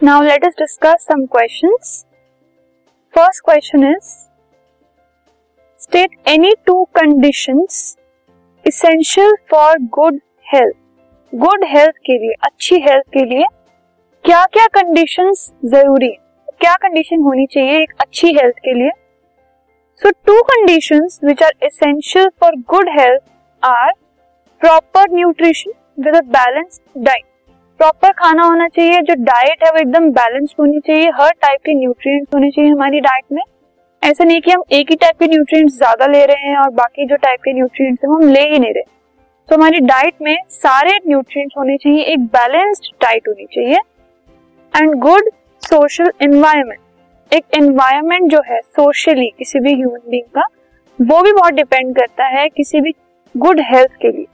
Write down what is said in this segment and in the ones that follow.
Now let us discuss some questions. First question is, State any two conditions essential for good health. Good health के लिए, अच्छी health के लिए क्या क्या कंडीशंस ज़रूरी है क्या कंडीशन होनी चाहिए एक अच्छी हेल्थ के लिए so two conditions which are essential for good health are proper nutrition with a balanced diet proper खाना होना चाहिए, जो डाइट है वो एकदम बैलेंस्ड होनी चाहिए, हर टाइप के न्यूट्रिएंट्स होने चाहिए हमारी डाइट में। ऐसा नहीं कि हम एक ही टाइप के न्यूट्रिएंट्स ज़्यादा ले रहे हैं और बाकी जो टाइप के न्यूट्रिएंट्स हैं हम ले ही नहीं रहे। तो हमारी डाइट में सारे न्यूट्रिएंट्स होने चाहिए, एक बैलेंस्ड डाइट होनी चाहिए। एंड गुड सोशल एनवायरमेंट एक एनवायरमेंट जो है सोशली किसी भी ह्यूमन बींग का, वो भी बहुत डिपेंड करता है किसी भी गुड हेल्थ के लिए।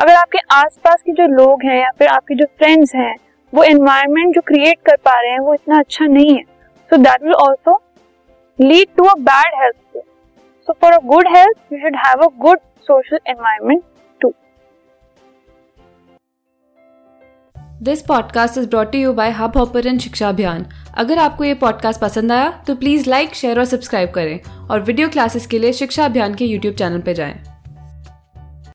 अगर आपके आसपास के जो लोग हैं या फिर आपके जो फ्रेंड्स हैं, वो एनवायरमेंट जो क्रिएट कर पा रहे हैं, वो इतना अच्छा नहीं है। So that will also lead to a bad health so for a good health you should have a good social environment to this podcast is brought you by Hubhopper Shiksha Abhiyan अगर आपको ये podcast पसंद आया तो please like share और subscribe करें। और video classes के लिए शिक्षा अभियान के यूट्यूब चैनल पर जाएँ।